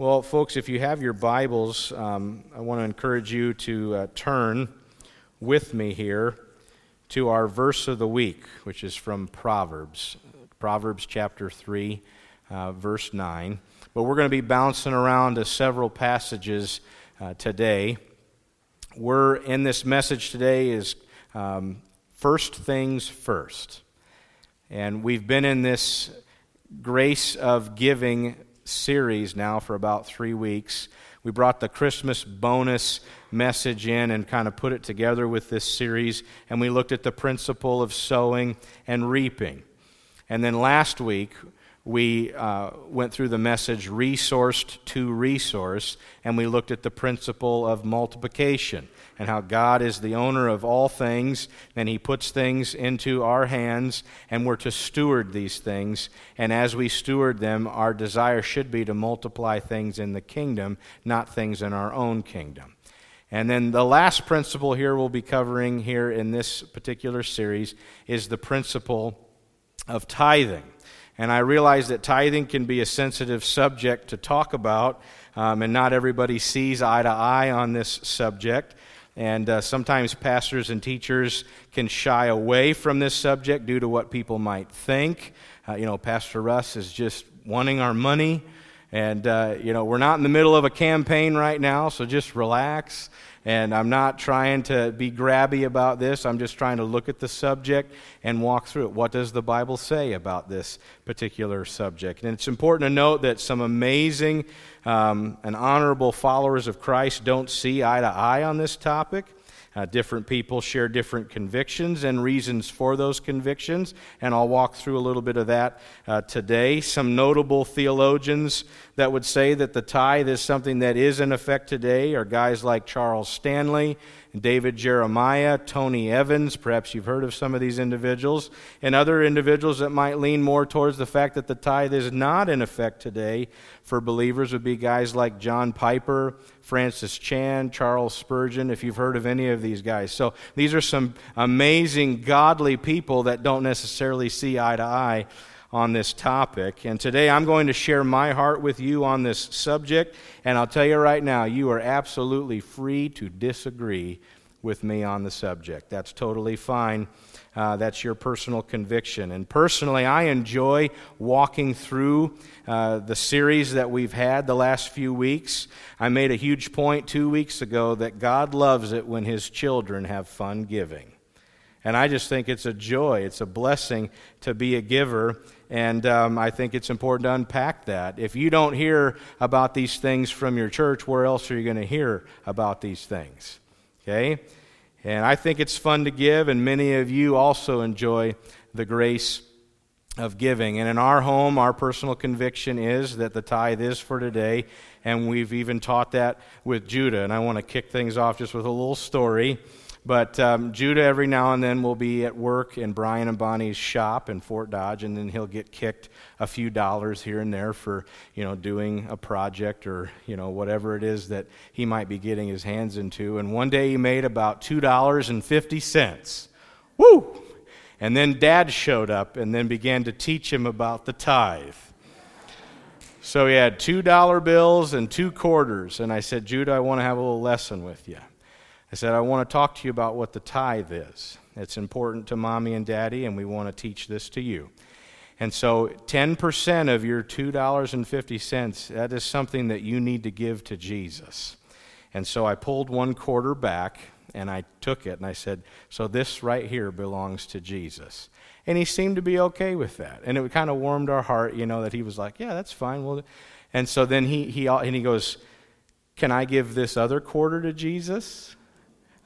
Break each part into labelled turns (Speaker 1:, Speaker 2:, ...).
Speaker 1: Well, folks, if you have your Bibles, um, I want to encourage you to uh, turn with me here to our verse of the week, which is from Proverbs, Proverbs chapter 3, uh, verse 9. But we're going to be bouncing around to several passages uh, today. We're in this message today is um, first things first. And we've been in this grace of giving series now for about three weeks. We brought the Christmas bonus message in and kind of put it together with this series, and we looked at the principle of sowing and reaping. And then last week, we uh, went through the message resourced to resource, and we looked at the principle of multiplication and how God is the owner of all things, and He puts things into our hands, and we're to steward these things. And as we steward them, our desire should be to multiply things in the kingdom, not things in our own kingdom. And then the last principle here we'll be covering here in this particular series is the principle of tithing. And I realize that tithing can be a sensitive subject to talk about, um, and not everybody sees eye to eye on this subject. And uh, sometimes pastors and teachers can shy away from this subject due to what people might think. Uh, you know, Pastor Russ is just wanting our money. And, uh, you know, we're not in the middle of a campaign right now, so just relax. And I'm not trying to be grabby about this. I'm just trying to look at the subject and walk through it. What does the Bible say about this particular subject? And it's important to note that some amazing um, and honorable followers of Christ don't see eye to eye on this topic. Uh, different people share different convictions and reasons for those convictions, and I'll walk through a little bit of that uh, today. Some notable theologians that would say that the tithe is something that is in effect today are guys like Charles Stanley, David Jeremiah, Tony Evans, perhaps you've heard of some of these individuals, and other individuals that might lean more towards the fact that the tithe is not in effect today for believers would be guys like John Piper, Francis Chan, Charles Spurgeon, if you've heard of any of these guys. So these are some amazing, godly people that don't necessarily see eye to eye on this topic. And today I'm going to share my heart with you on this subject. And I'll tell you right now, you are absolutely free to disagree with me on the subject. That's totally fine. Uh, that's your personal conviction. And personally, I enjoy walking through uh, the series that we've had the last few weeks. I made a huge point two weeks ago that God loves it when His children have fun giving. And I just think it's a joy, it's a blessing to be a giver. And um, I think it's important to unpack that. If you don't hear about these things from your church, where else are you going to hear about these things? Okay? And I think it's fun to give, and many of you also enjoy the grace of giving. And in our home, our personal conviction is that the tithe is for today, and we've even taught that with Judah. And I want to kick things off just with a little story. But um, Judah, every now and then, will be at work in Brian and Bonnie's shop in Fort Dodge, and then he'll get kicked a few dollars here and there for, you know, doing a project or, you know, whatever it is that he might be getting his hands into. And one day he made about $2.50. Woo! And then dad showed up and then began to teach him about the tithe. So he had $2 bills and two quarters. And I said, Judah, I want to have a little lesson with you. I said, I want to talk to you about what the tithe is. It's important to mommy and daddy, and we want to teach this to you. And so 10% of your $2.50, that is something that you need to give to Jesus. And so I pulled one quarter back and I took it and I said, So this right here belongs to Jesus. And he seemed to be okay with that. And it kind of warmed our heart, you know, that he was like, Yeah, that's fine. Well, and so then he, he, and he goes, Can I give this other quarter to Jesus?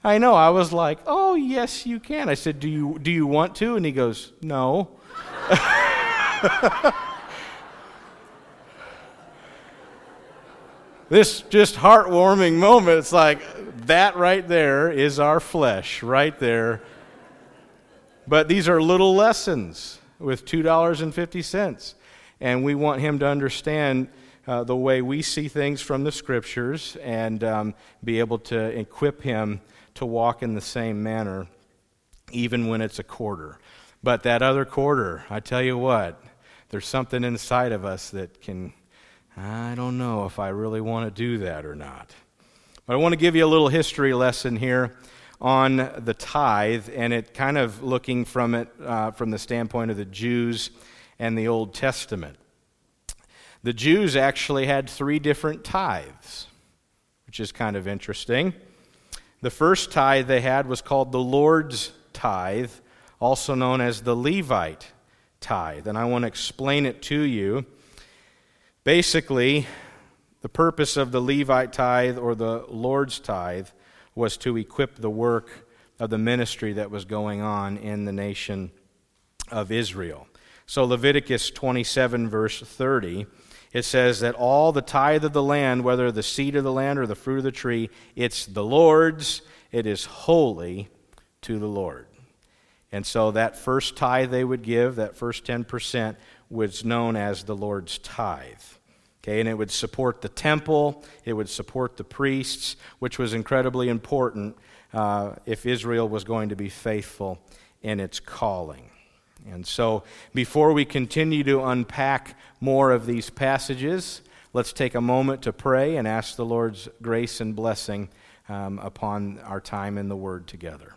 Speaker 1: I know. I was like, "Oh, yes, you can." I said, "Do you do you want to?" And he goes, "No." this just heartwarming moment. It's like that right there is our flesh, right there. But these are little lessons with $2.50. And we want him to understand uh, the way we see things from the scriptures and um, be able to equip him to walk in the same manner, even when it's a quarter. But that other quarter, I tell you what, there's something inside of us that can I don't know if I really want to do that or not. But I want to give you a little history lesson here on the tithe, and it kind of looking from it uh, from the standpoint of the Jews and the Old Testament. The Jews actually had three different tithes, which is kind of interesting. The first tithe they had was called the Lord's tithe, also known as the Levite tithe. And I want to explain it to you. Basically, the purpose of the Levite tithe or the Lord's tithe was to equip the work of the ministry that was going on in the nation of Israel. So, Leviticus 27, verse 30, it says that all the tithe of the land, whether the seed of the land or the fruit of the tree, it's the Lord's, it is holy to the Lord. And so that first tithe they would give, that first 10%, was known as the Lord's tithe. Okay, and it would support the temple, it would support the priests, which was incredibly important uh, if Israel was going to be faithful in its calling. And so, before we continue to unpack more of these passages, let's take a moment to pray and ask the Lord's grace and blessing um, upon our time in the Word together.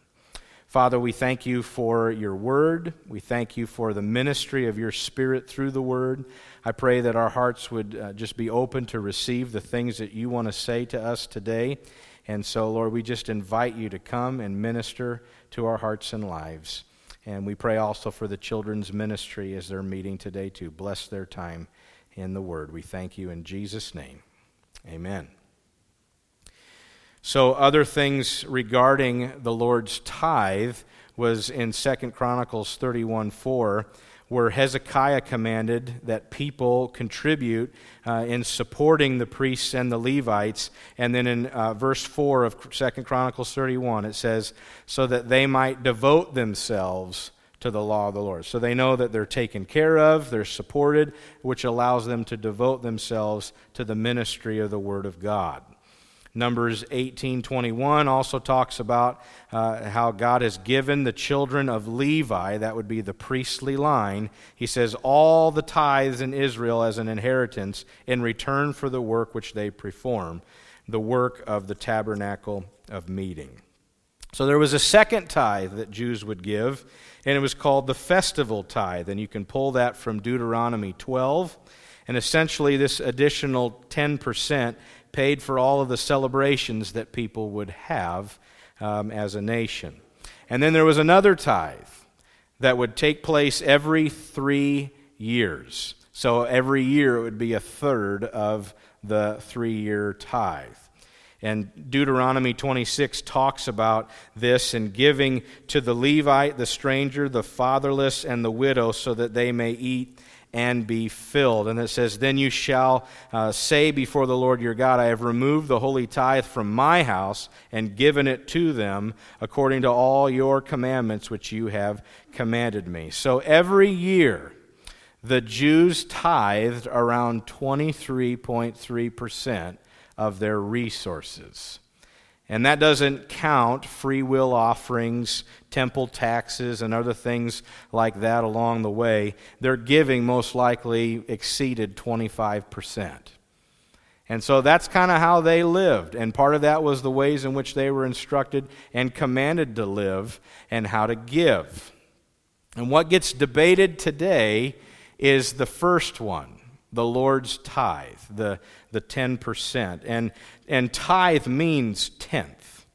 Speaker 1: Father, we thank you for your word. We thank you for the ministry of your spirit through the word. I pray that our hearts would uh, just be open to receive the things that you want to say to us today. And so, Lord, we just invite you to come and minister to our hearts and lives. And we pray also for the children's ministry as they're meeting today to bless their time in the word. We thank you in Jesus' name. Amen. So, other things regarding the Lord's tithe was in 2 Chronicles 31 4, where Hezekiah commanded that people contribute uh, in supporting the priests and the Levites. And then in uh, verse 4 of 2 Chronicles 31, it says, so that they might devote themselves to the law of the Lord. So they know that they're taken care of, they're supported, which allows them to devote themselves to the ministry of the Word of God. Numbers 18:21 also talks about uh, how God has given the children of Levi, that would be the priestly line. He says all the tithes in Israel as an inheritance in return for the work which they perform, the work of the tabernacle of meeting. So there was a second tithe that Jews would give, and it was called the festival tithe, and you can pull that from Deuteronomy 12. And essentially, this additional 10% paid for all of the celebrations that people would have um, as a nation. And then there was another tithe that would take place every three years. So every year it would be a third of the three year tithe. And Deuteronomy 26 talks about this and giving to the Levite, the stranger, the fatherless, and the widow so that they may eat and be filled. And it says, Then you shall uh, say before the Lord your God, I have removed the holy tithe from my house and given it to them according to all your commandments which you have commanded me. So every year, the Jews tithed around 23.3% of their resources. And that doesn't count free will offerings, temple taxes, and other things like that along the way. Their giving most likely exceeded 25%. And so that's kind of how they lived. And part of that was the ways in which they were instructed and commanded to live and how to give. And what gets debated today is the first one the Lord's tithe, the, the 10%. And, and tithe means tenth.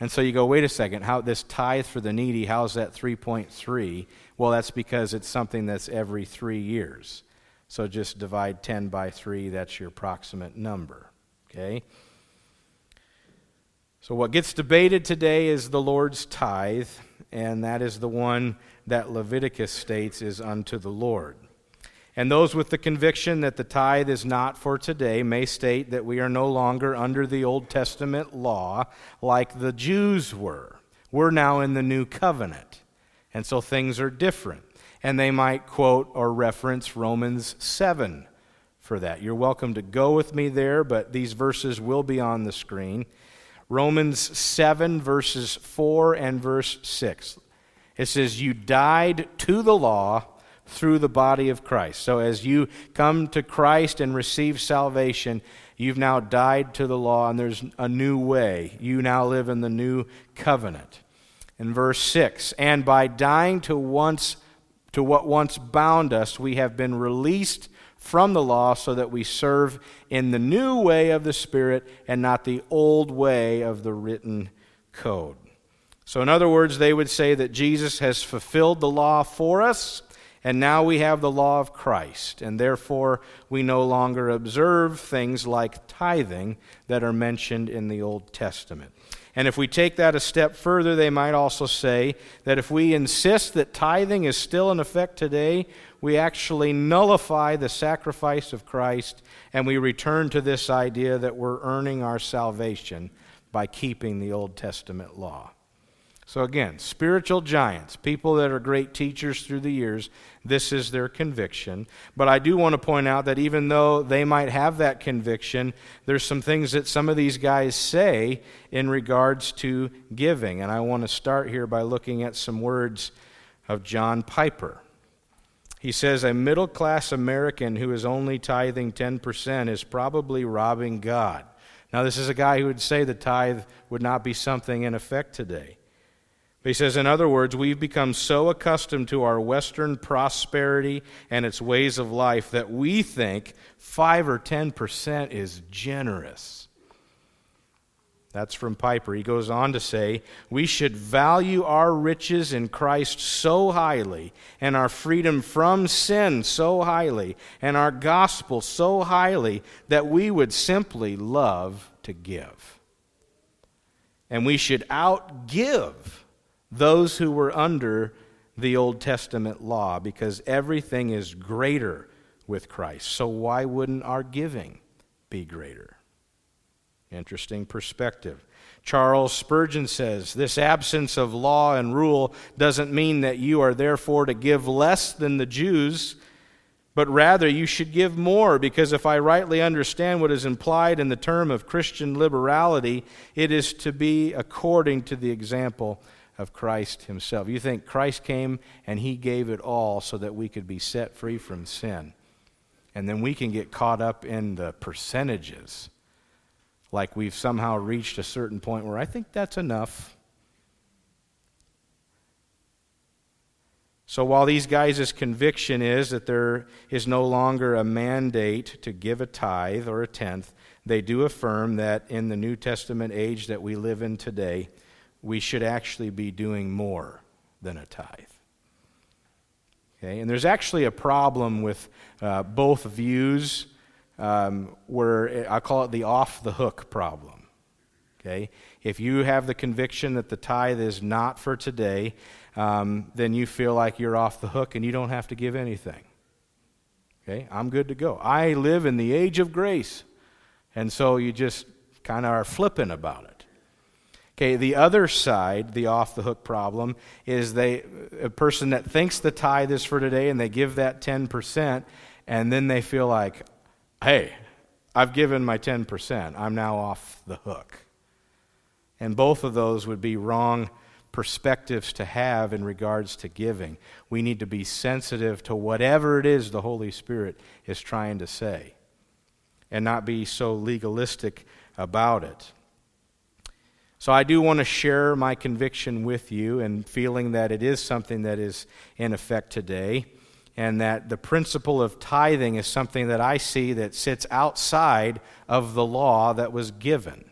Speaker 1: And so you go, wait a second, how this tithe for the needy, how's that 3.3? Well, that's because it's something that's every three years. So just divide 10 by 3, that's your approximate number. Okay? So what gets debated today is the Lord's tithe, and that is the one that Leviticus states is unto the Lord. And those with the conviction that the tithe is not for today may state that we are no longer under the Old Testament law like the Jews were. We're now in the new covenant. And so things are different. And they might quote or reference Romans 7 for that. You're welcome to go with me there, but these verses will be on the screen. Romans 7, verses 4 and verse 6. It says, You died to the law through the body of Christ. So as you come to Christ and receive salvation, you've now died to the law and there's a new way. You now live in the new covenant. In verse 6, and by dying to once to what once bound us, we have been released from the law so that we serve in the new way of the Spirit and not the old way of the written code. So, in other words, they would say that Jesus has fulfilled the law for us, and now we have the law of Christ, and therefore we no longer observe things like tithing that are mentioned in the Old Testament. And if we take that a step further, they might also say that if we insist that tithing is still in effect today, we actually nullify the sacrifice of Christ and we return to this idea that we're earning our salvation by keeping the Old Testament law. So, again, spiritual giants, people that are great teachers through the years, this is their conviction. But I do want to point out that even though they might have that conviction, there's some things that some of these guys say in regards to giving. And I want to start here by looking at some words of John Piper. He says, A middle class American who is only tithing 10% is probably robbing God. Now, this is a guy who would say the tithe would not be something in effect today. But he says, in other words, we've become so accustomed to our Western prosperity and its ways of life that we think 5 or 10% is generous. That's from Piper. He goes on to say, We should value our riches in Christ so highly, and our freedom from sin so highly, and our gospel so highly, that we would simply love to give. And we should outgive those who were under the Old Testament law because everything is greater with Christ. So, why wouldn't our giving be greater? Interesting perspective. Charles Spurgeon says this absence of law and rule doesn't mean that you are therefore to give less than the Jews, but rather you should give more, because if I rightly understand what is implied in the term of Christian liberality, it is to be according to the example of Christ Himself. You think Christ came and He gave it all so that we could be set free from sin. And then we can get caught up in the percentages, like we've somehow reached a certain point where I think that's enough. So while these guys' conviction is that there is no longer a mandate to give a tithe or a tenth, they do affirm that in the New Testament age that we live in today, we should actually be doing more than a tithe. Okay? And there's actually a problem with uh, both views um, where I call it the off the hook problem. Okay? If you have the conviction that the tithe is not for today, um, then you feel like you're off the hook and you don't have to give anything. Okay? I'm good to go. I live in the age of grace. And so you just kind of are flippant about it. Okay, the other side, the off the hook problem, is they a person that thinks the tithe is for today and they give that 10%, and then they feel like, hey, I've given my 10%. I'm now off the hook. And both of those would be wrong perspectives to have in regards to giving. We need to be sensitive to whatever it is the Holy Spirit is trying to say and not be so legalistic about it. So I do want to share my conviction with you and feeling that it is something that is in effect today and that the principle of tithing is something that I see that sits outside of the law that was given.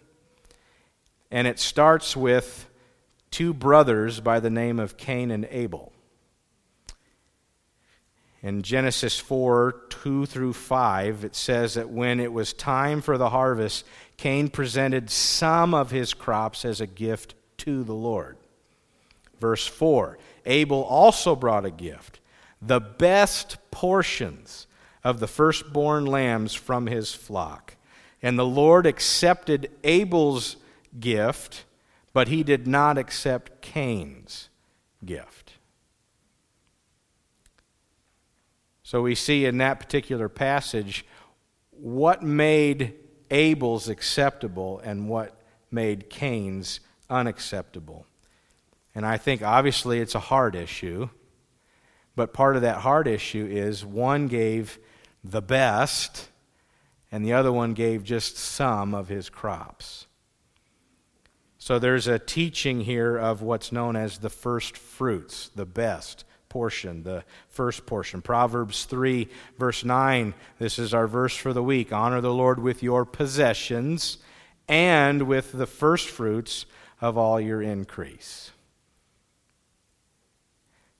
Speaker 1: And it starts with two brothers by the name of Cain and Abel. In Genesis 4 2 through 5, it says that when it was time for the harvest, Cain presented some of his crops as a gift to the Lord. Verse 4 Abel also brought a gift, the best portions of the firstborn lambs from his flock. And the Lord accepted Abel's gift, but he did not accept Cain's gift. So we see in that particular passage what made Abel's acceptable and what made Cain's unacceptable. And I think obviously it's a hard issue, But part of that hard issue is one gave the best, and the other one gave just some of his crops. So there's a teaching here of what's known as the first fruits, the best portion, the first portion. Proverbs 3, verse 9. This is our verse for the week. Honor the Lord with your possessions and with the first fruits of all your increase.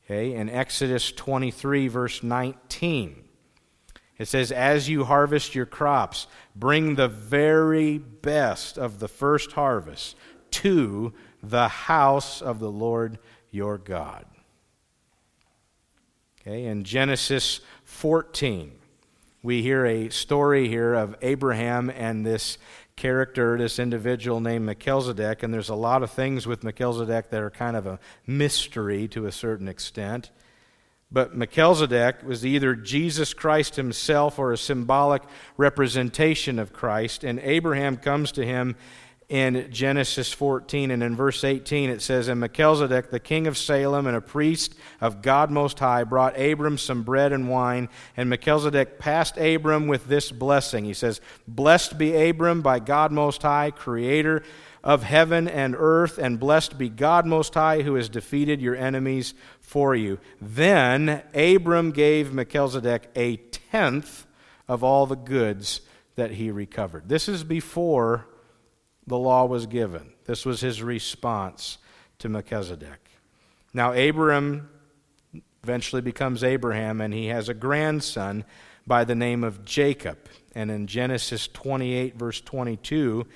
Speaker 1: Okay, in Exodus 23, verse 19, it says, As you harvest your crops, bring the very best of the first harvest to the house of the Lord your God. Okay, in Genesis 14, we hear a story here of Abraham and this character, this individual named Melchizedek, and there's a lot of things with Melchizedek that are kind of a mystery to a certain extent. But Melchizedek was either Jesus Christ himself or a symbolic representation of Christ, and Abraham comes to him in Genesis 14. And in verse 18, it says, And Melchizedek, the king of Salem and a priest of God Most High, brought Abram some bread and wine. And Melchizedek passed Abram with this blessing. He says, Blessed be Abram by God Most High, creator of heaven and earth, and blessed be God Most High, who has defeated your enemies for you. Then Abram gave Melchizedek a tenth of all the goods that he recovered. This is before the law was given. This was his response to Melchizedek. Now, Abram eventually becomes Abraham, and he has a grandson by the name of Jacob. And in Genesis 28, verse 22,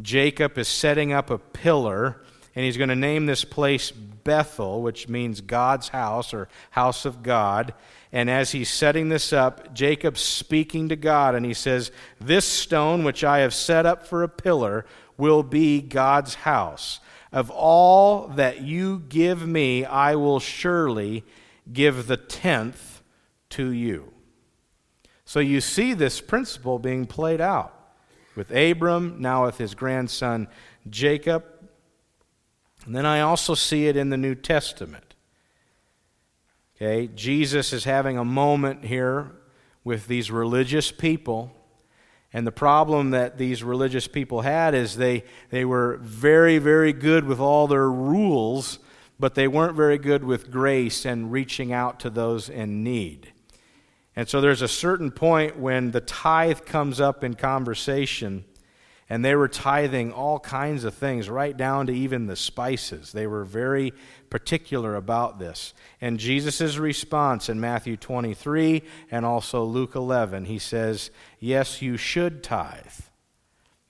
Speaker 1: Jacob is setting up a pillar, and he's going to name this place Bethel, which means God's house or house of God. And as he's setting this up, Jacob's speaking to God, and he says, This stone which I have set up for a pillar will be God's house. Of all that you give me, I will surely give the tenth to you. So you see this principle being played out with Abram, now with his grandson Jacob. And then I also see it in the New Testament. Okay, Jesus is having a moment here with these religious people and the problem that these religious people had is they, they were very, very good with all their rules, but they weren't very good with grace and reaching out to those in need. And so there's a certain point when the tithe comes up in conversation, and they were tithing all kinds of things, right down to even the spices. They were very particular about this. And Jesus' response in Matthew 23 and also Luke 11, he says, Yes, you should tithe,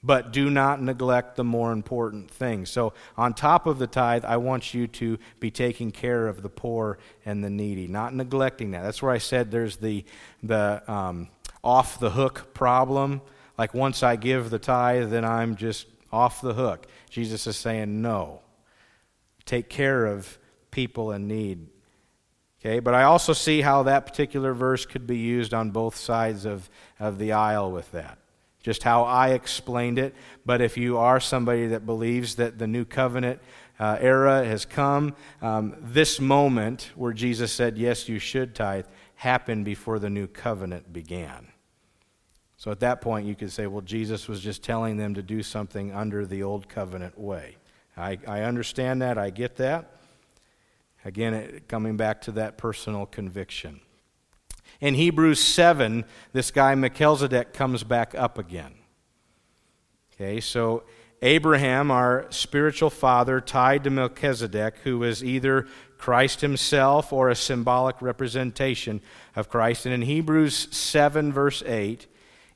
Speaker 1: but do not neglect the more important things. So, on top of the tithe, I want you to be taking care of the poor and the needy, not neglecting that. That's where I said there's the, the um, off the hook problem. Like once I give the tithe, then I'm just off the hook. Jesus is saying, no take care of people in need. Okay, but I also see how that particular verse could be used on both sides of, of the aisle with that. Just how I explained it. But if you are somebody that believes that the new covenant uh, era has come, um, this moment where Jesus said, Yes, you should tithe, happened before the new covenant began. So at that point, you could say, Well, Jesus was just telling them to do something under the old covenant way. I, I understand that. I get that. Again, it, coming back to that personal conviction. In Hebrews 7, this guy Melchizedek comes back up again. Okay, so Abraham, our spiritual father, tied to Melchizedek, who was either Christ himself or a symbolic representation of Christ. And in Hebrews 7, verse 8,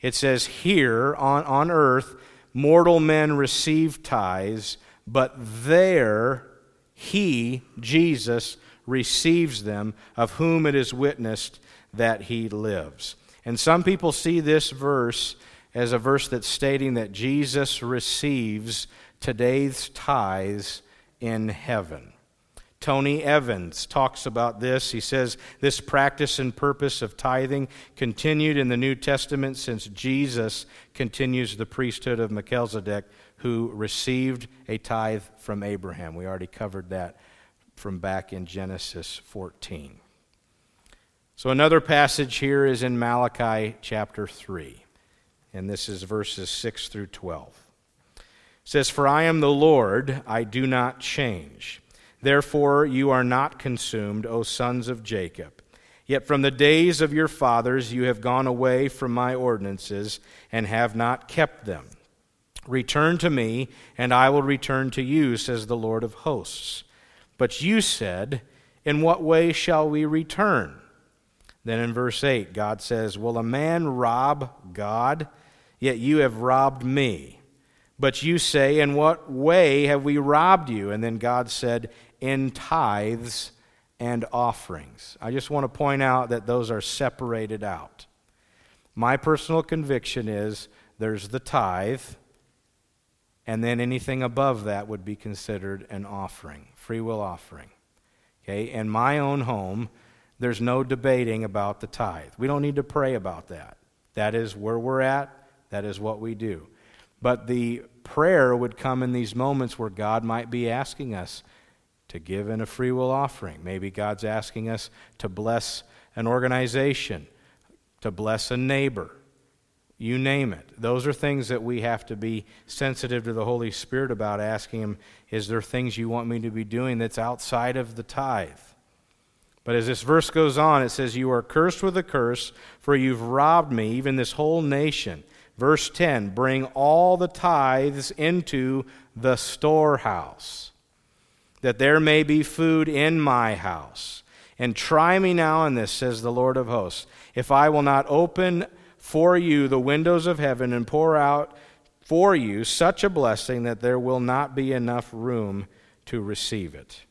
Speaker 1: it says, Here on, on earth, mortal men receive tithes but there he, Jesus, receives them, of whom it is witnessed that he lives. And some people see this verse as a verse that's stating that Jesus receives today's tithes in heaven. Tony Evans talks about this. He says this practice and purpose of tithing continued in the New Testament since Jesus continues the priesthood of Melchizedek who received a tithe from Abraham. We already covered that from back in Genesis 14. So, another passage here is in Malachi chapter 3, and this is verses 6 through 12. It says, For I am the Lord, I do not change. Therefore, you are not consumed, O sons of Jacob. Yet from the days of your fathers you have gone away from my ordinances and have not kept them. Return to me, and I will return to you, says the Lord of hosts. But you said, In what way shall we return? Then in verse 8, God says, Will a man rob God? Yet you have robbed me. But you say, In what way have we robbed you? And then God said, In tithes and offerings. I just want to point out that those are separated out. My personal conviction is there's the tithe, and then anything above that would be considered an offering, free will offering. Okay, in my own home, there's no debating about the tithe. We don't need to pray about that. That is where we're at, that is what we do. But the prayer would come in these moments where God might be asking us, to give in a free will offering. Maybe God's asking us to bless an organization, to bless a neighbor. You name it. Those are things that we have to be sensitive to the Holy Spirit about, asking Him, Is there things you want me to be doing that's outside of the tithe? But as this verse goes on, it says, You are cursed with a curse, for you've robbed me, even this whole nation. Verse 10 Bring all the tithes into the storehouse that there may be food in my house. And try me now in this, says the Lord of hosts, if I will not open for you the windows of heaven and pour out for you such a blessing that there will not be enough room to receive it.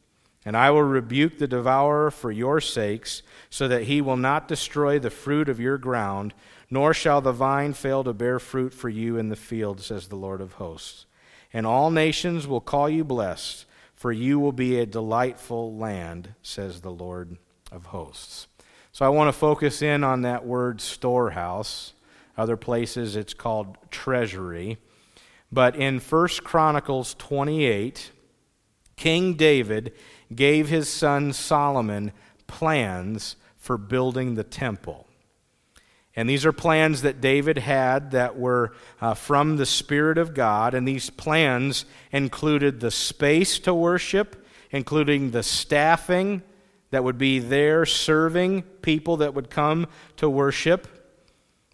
Speaker 1: And I will rebuke the devourer for your sakes, so that he will not destroy the fruit of your ground, nor shall the vine fail to bear fruit for you in the field, says the Lord of hosts. And all nations will call you blessed for you will be a delightful land, says the Lord of hosts. So I want to focus in on that word storehouse. Other places it's called treasury. But in 1 Chronicles 28, King David gave his son Solomon plans for building the temple. And these are plans that David had that were uh, from the Spirit of God. And these plans included the space to worship, including the staffing that would be there serving people that would come to worship.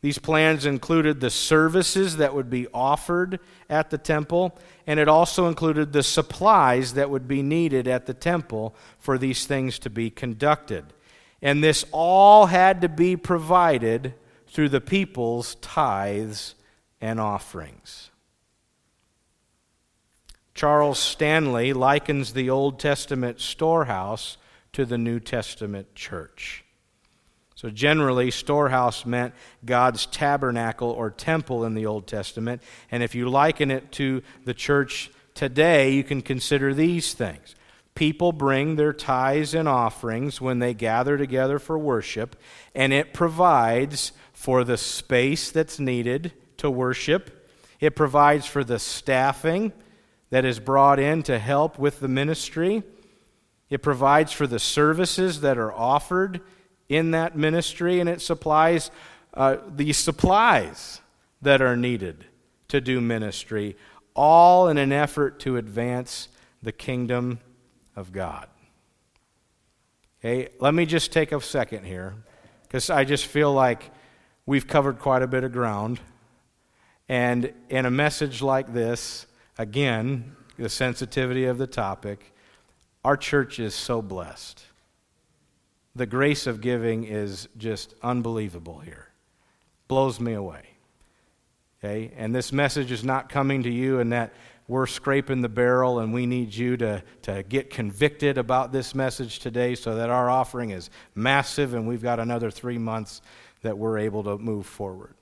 Speaker 1: These plans included the services that would be offered at the temple, and it also included the supplies that would be needed at the temple for these things to be conducted. And this all had to be provided through the people's tithes and offerings. Charles Stanley likens the Old Testament storehouse to the New Testament church. So, generally, storehouse meant God's tabernacle or temple in the Old Testament. And if you liken it to the church today, you can consider these things. People bring their tithes and offerings when they gather together for worship, and it provides for the space that's needed to worship. It provides for the staffing that is brought in to help with the ministry. It provides for the services that are offered in that ministry, and it supplies uh, the supplies that are needed to do ministry, all in an effort to advance the kingdom of God. Okay, let me just take a second here because I just feel like we've covered quite a bit of ground. And in a message like this, again, the sensitivity of the topic, our church is so blessed. The grace of giving is just unbelievable here. Blows me away. Okay? And this message is not coming to you in that we're scraping the barrel and we need you to, to get convicted about this message today so that our offering is massive and we've got another three months that we're able to move forward.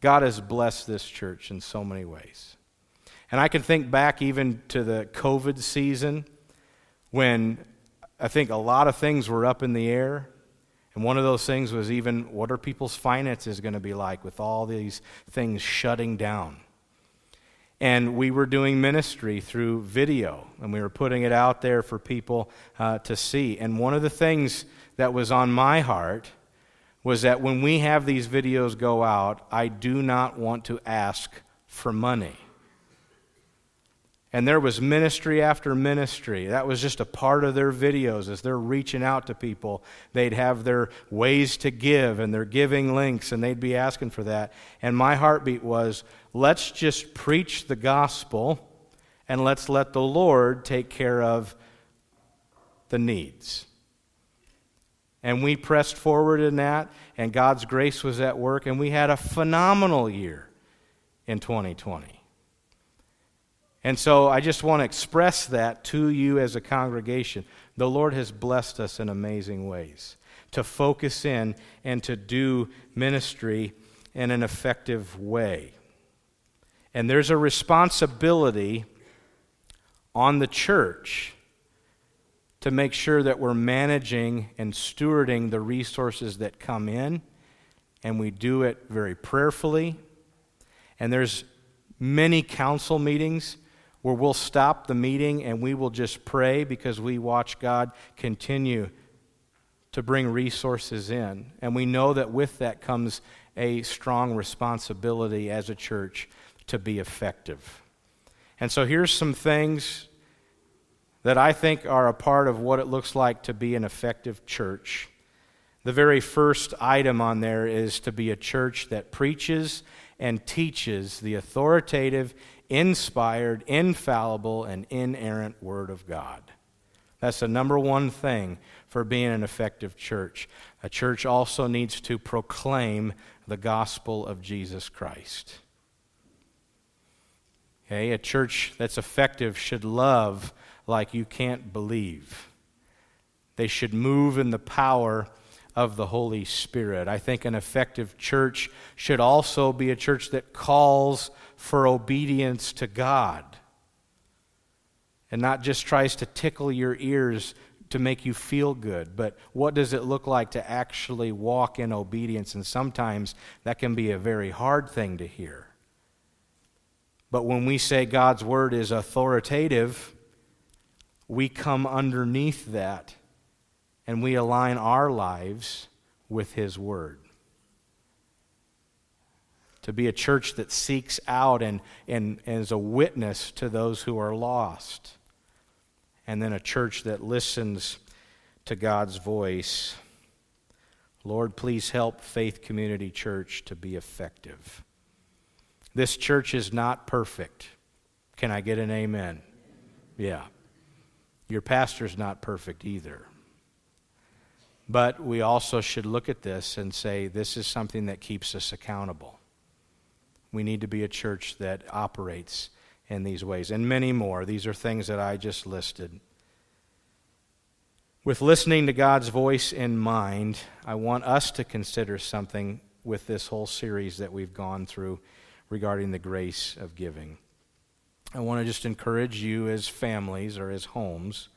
Speaker 1: God has blessed this church in so many ways. And I can think back even to the COVID season when I think a lot of things were up in the air. And one of those things was even what are people's finances going to be like with all these things shutting down? And we were doing ministry through video, and we were putting it out there for people uh, to see. And one of the things that was on my heart was that when we have these videos go out, I do not want to ask for money. And there was ministry after ministry. That was just a part of their videos as they're reaching out to people. They'd have their ways to give and their giving links, and they'd be asking for that. And my heartbeat was let's just preach the gospel and let's let the Lord take care of the needs. And we pressed forward in that, and God's grace was at work, and we had a phenomenal year in 2020. And so I just want to express that to you as a congregation. The Lord has blessed us in amazing ways to focus in and to do ministry in an effective way. And there's a responsibility on the church to make sure that we're managing and stewarding the resources that come in, and we do it very prayerfully. And there's many council meetings where we'll stop the meeting and we will just pray because we watch God continue to bring resources in. And we know that with that comes a strong responsibility as a church to be effective. And so here's some things that I think are a part of what it looks like to be an effective church. The very first item on there is to be a church that preaches and teaches the authoritative, inspired, infallible, and inerrant Word of God. That's the number one thing for being an effective church. A church also needs to proclaim the gospel of Jesus Christ. Okay, a church that's effective should love like you can't believe. They should move in the power of the Holy Spirit. I think an effective church should also be a church that calls for obedience to God and not just tries to tickle your ears to make you feel good, but what does it look like to actually walk in obedience? And sometimes that can be a very hard thing to hear. But when we say God's word is authoritative, we come underneath that and we align our lives with His Word. To be a church that seeks out and, and, and is a witness to those who are lost. And then a church that listens to God's voice. Lord, please help Faith Community Church to be effective. This church is not perfect. Can I get an amen? Yeah. Your pastor's not perfect either. But we also should look at this and say this is something that keeps us accountable. We need to be a church that operates in these ways, and many more. These are things that I just listed. With listening to God's voice in mind, I want us to consider something with this whole series that we've gone through regarding the grace of giving. I want to just encourage you as families or as homes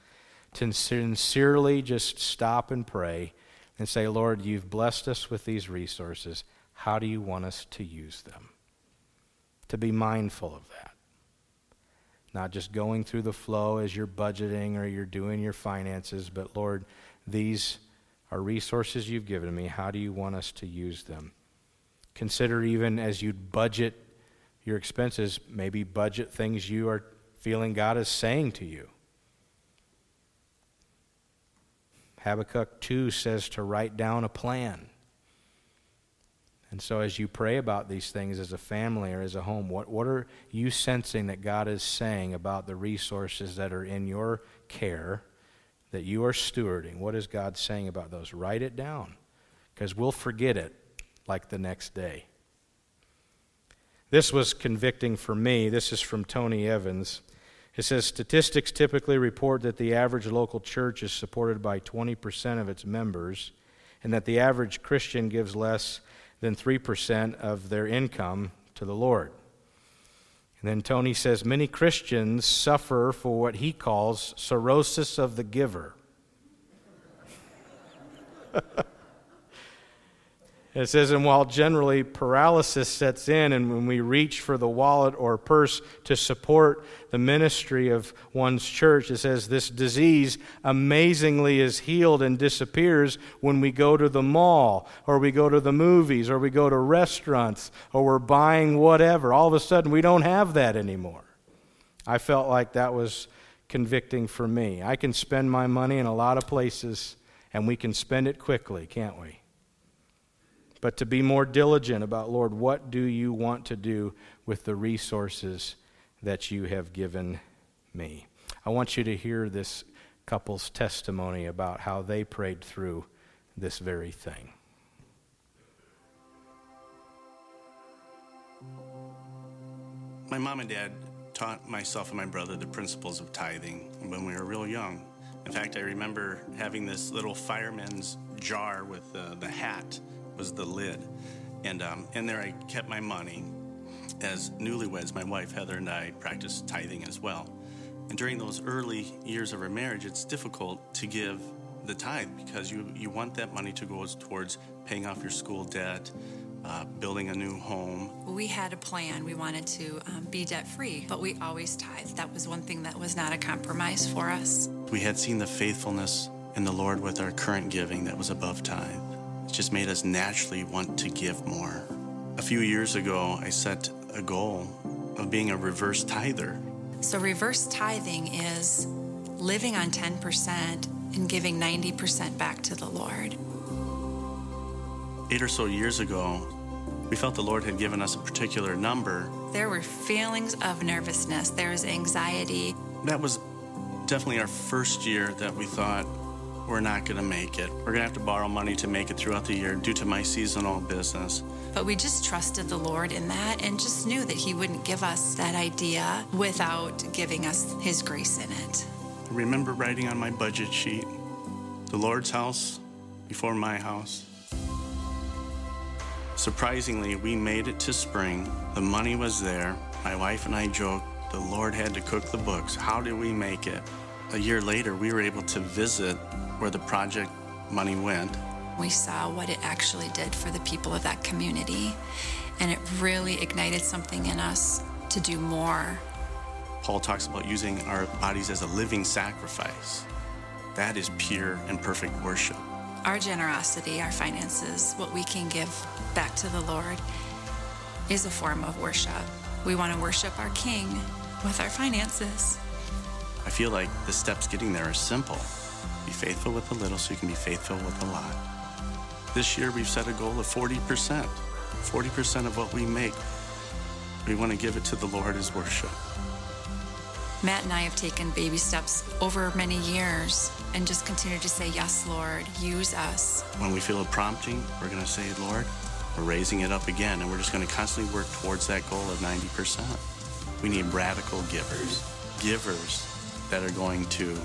Speaker 1: to sincerely just stop and pray and say, Lord, you've blessed us with these resources. How do you want us to use them? To be mindful of that. Not just going through the flow as you're budgeting or you're doing your finances, but Lord, these are resources you've given me. How do you want us to use them? Consider even as you budget your expenses, maybe budget things you are feeling God is saying to you. Habakkuk 2 says to write down a plan. And so, as you pray about these things as a family or as a home, what, what are you sensing that God is saying about the resources that are in your care that you are stewarding? What is God saying about those? Write it down because we'll forget it like the next day. This was convicting for me. This is from Tony Evans. It says statistics typically report that the average local church is supported by 20% of its members, and that the average Christian gives less than 3% of their income to the Lord. And then Tony says many Christians suffer for what he calls cirrhosis of the giver. It says, and while generally paralysis sets in, and when we reach for the wallet or purse to support the ministry of one's church, it says this disease amazingly is healed and disappears when we go to the mall, or we go to the movies, or we go to restaurants, or we're buying whatever. All of a sudden, we don't have that anymore. I felt like that was convicting for me. I can spend my money in a lot of places, and we can spend it quickly, can't we? But to be more diligent about, Lord, what do you want to do with the resources that you have given me? I want you to hear this couple's testimony about how they prayed through this very thing.
Speaker 2: My mom and dad taught myself and my brother the principles of tithing when we were real young. In fact, I remember having this little fireman's jar with uh, the hat was the lid. And um, in there, I kept my money. As newlyweds, my wife Heather and I practiced tithing as well. And during those early years of our marriage, it's difficult to give the tithe because you, you want that money to go towards paying off your school debt, uh, building a new home.
Speaker 3: We had a plan. We wanted to um, be debt free, but we always tithe. That was one thing that was not a compromise for us.
Speaker 2: We had seen the faithfulness in the Lord with our current giving that was above tithe. Just made us naturally want to give more. A few years ago, I set a goal of being a reverse tither.
Speaker 3: So, reverse tithing is living on 10% and giving 90% back to the Lord.
Speaker 2: Eight or so years ago, we felt the Lord had given us a particular number.
Speaker 3: There were feelings of nervousness, there was anxiety.
Speaker 2: That was definitely our first year that we thought, we're not going to make it. We're going to have to borrow money to make it throughout the year due to my seasonal business.
Speaker 3: But we just trusted the Lord in that and just knew that He wouldn't give us that idea without giving us His grace in it.
Speaker 2: I remember writing on my budget sheet the Lord's house before my house. Surprisingly, we made it to spring. The money was there. My wife and I joked the Lord had to cook the books. How did we make it? A year later, we were able to visit where the project money went.
Speaker 3: We saw what it actually did for the people of that community, and it really ignited something in us to do more.
Speaker 2: Paul talks about using our bodies as a living sacrifice. That is pure and perfect worship.
Speaker 3: Our generosity, our finances, what we can give back to the Lord, is a form of worship. We want to worship our King with our finances.
Speaker 2: I feel like the steps getting there are simple. Be faithful with a little so you can be faithful with a lot. This year we've set a goal of 40%. 40% of what we make, we want to give it to the Lord as worship.
Speaker 3: Matt and I have taken baby steps over many years and just continue to say, Yes, Lord, use us.
Speaker 2: When we feel a prompting, we're going to say, Lord, we're raising it up again, and we're just going to constantly work towards that goal of 90%. We need radical givers, givers that are going to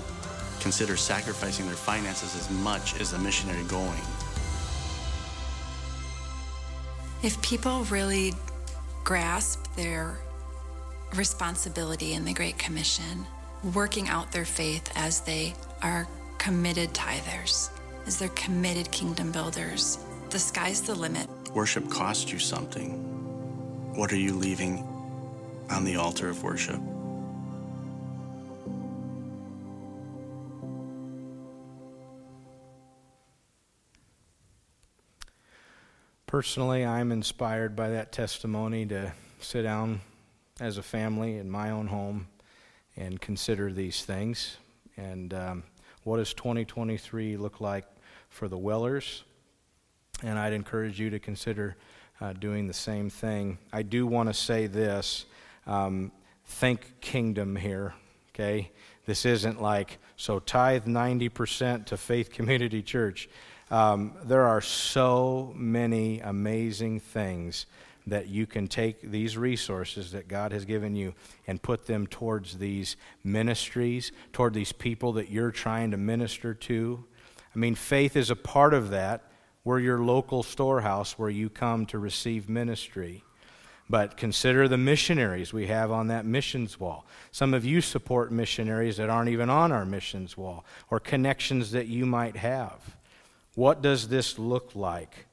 Speaker 2: consider sacrificing their finances as much as the missionary going.
Speaker 3: If people really grasp their responsibility in the Great Commission, working out their faith as they are committed tithers, as they're committed kingdom builders, the sky's the limit.
Speaker 2: Worship costs you something. What are you leaving on the altar of worship?
Speaker 1: Personally, I'm inspired by that testimony to sit down as a family in my own home and consider these things. And um, what does 2023 look like for the Wellers? And I'd encourage you to consider uh, doing the same thing. I do want to say this um, think kingdom here, okay? This isn't like, so tithe 90% to Faith Community Church. Um, there are so many amazing things that you can take these resources that God has given you and put them towards these ministries, toward these people that you're trying to minister to. I mean, faith is a part of that. We're your local storehouse where you come to receive ministry. But consider the missionaries we have on that missions wall. Some of you support missionaries that aren't even on our missions wall, or connections that you might have. What does this look like?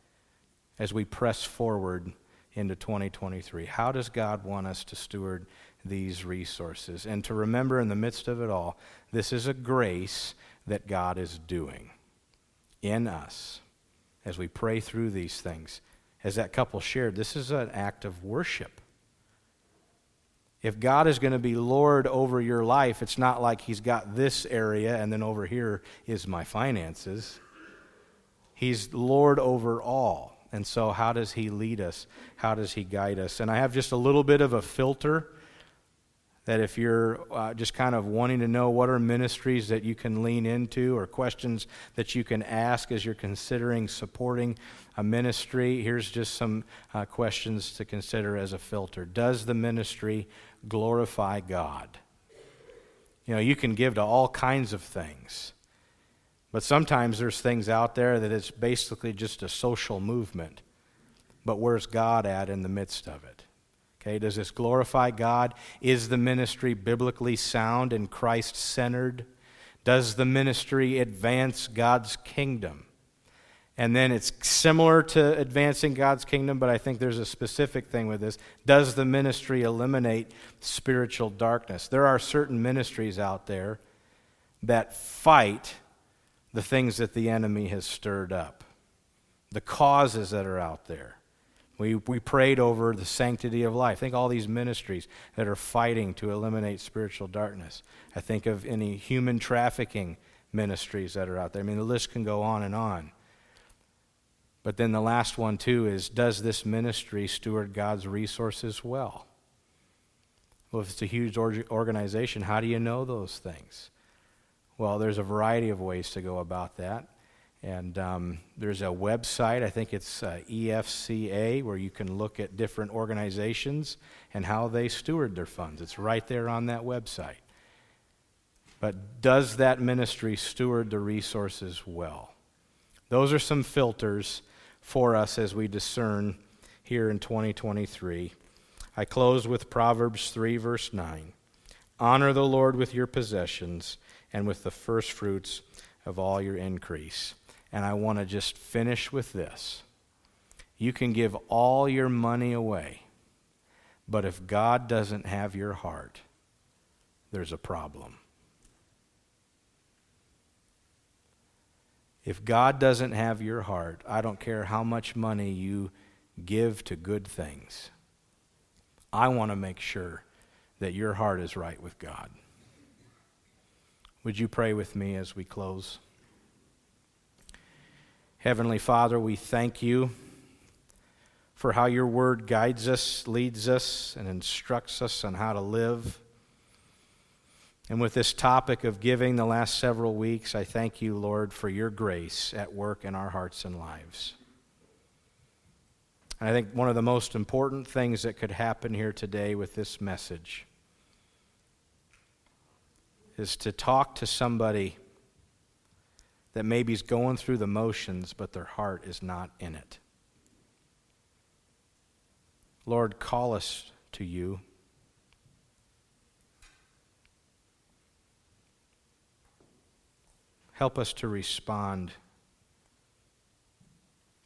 Speaker 1: as we press forward into 2023? How does God want us to steward these resources? And to remember in the midst of it all, this is a grace that God is doing in us as we pray through these things. As that couple shared, this is an act of worship. If God is going to be Lord over your life, it's not like He's got this area and then over here is my finances. He's Lord over all. And so, how does He lead us? How does He guide us? And I have just a little bit of a filter that if you're uh, just kind of wanting to know what are ministries that you can lean into or questions that you can ask as you're considering supporting a ministry, here's just some uh, questions to consider as a filter. Does the ministry glorify God? You know, you can give to all kinds of things. But sometimes there's things out there that it's basically just a social movement. But where's God at in the midst of it? Okay, does this glorify God? Is the ministry biblically sound and Christ centered? Does the ministry advance God's kingdom? And then it's similar to advancing God's kingdom, but I think there's a specific thing with this. Does the ministry eliminate spiritual darkness? There are certain ministries out there that fight the things that the enemy has stirred up, the causes that are out there. We, we prayed over the sanctity of life. Think all these ministries that are fighting to eliminate spiritual darkness. I think of any human trafficking ministries that are out there. I mean, the list can go on and on. But then the last one, too, is does this ministry steward God's resources well? Well, if it's a huge organization, how do you know those things? Well, there's a variety of ways to go about that. And um, there's a website, I think it's uh, EFCA, where you can look at different organizations and how they steward their funds. It's right there on that website. But does that ministry steward the resources well? Those are some filters for us as we discern here in 2023. I close with Proverbs 3, verse 9. Honor the Lord with your possessions and with the first fruits of all your increase. And I want to just finish with this. You can give all your money away, but if God doesn't have your heart, there's a problem. If God doesn't have your heart, I don't care how much money you give to good things. I want to make sure that your heart is right with God. Would you pray with me as we close? Heavenly Father, we thank you for how your word guides us, leads us, and instructs us on how to live. And with this topic of giving the last several weeks, I thank you, Lord, for your grace at work in our hearts and lives. And I think one of the most important things that could happen here today with this message is to talk to somebody that maybe is going through the motions, but their heart is not in it. Lord, call us to you. Help us to respond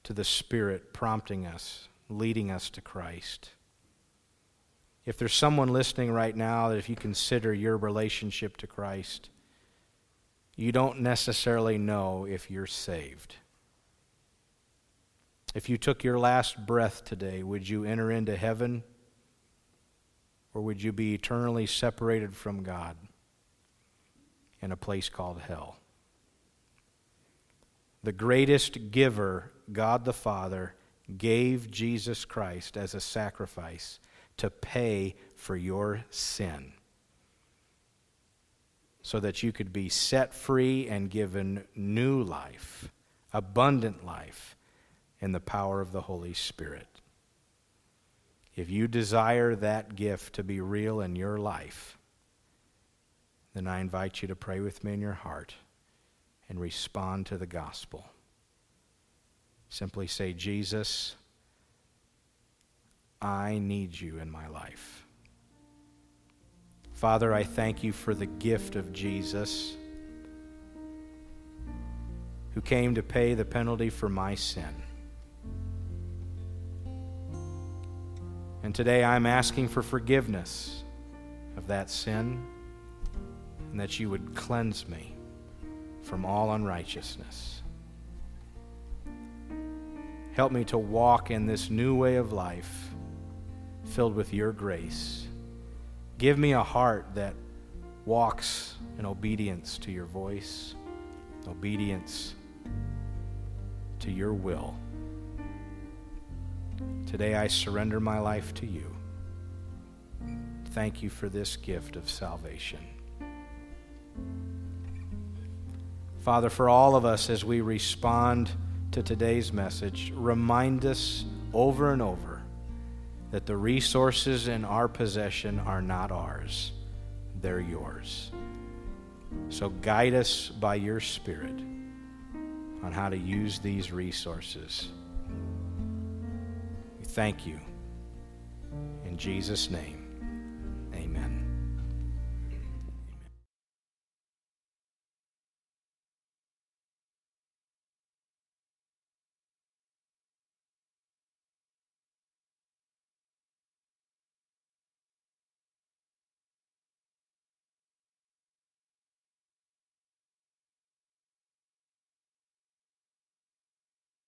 Speaker 1: to the Spirit prompting us, leading us to Christ. If there's someone listening right now that if you consider your relationship to Christ, you don't necessarily know if you're saved. If you took your last breath today, would you enter into heaven? Or would you be eternally separated from God in a place called hell? The greatest giver, God the Father, gave Jesus Christ as a sacrifice to pay for your sin so that you could be set free and given new life, abundant life, in the power of the Holy Spirit. If you desire that gift to be real in your life, then I invite you to pray with me in your heart and respond to the gospel. Simply say, Jesus, I need you in my life. Father, I thank you for the gift of Jesus who came to pay the penalty for my sin. And today I'm asking for forgiveness of that sin and that you would cleanse me from all unrighteousness. Help me to walk in this new way of life filled with your grace. Give me a heart that walks in obedience to your voice, obedience to your will. Today I surrender my life to you. Thank you for this gift of salvation. Father, for all of us as we respond to today's message, remind us over and over that the resources in our possession are not ours, they're yours. So guide us by your Spirit on how to use these resources. We thank you. In Jesus' name.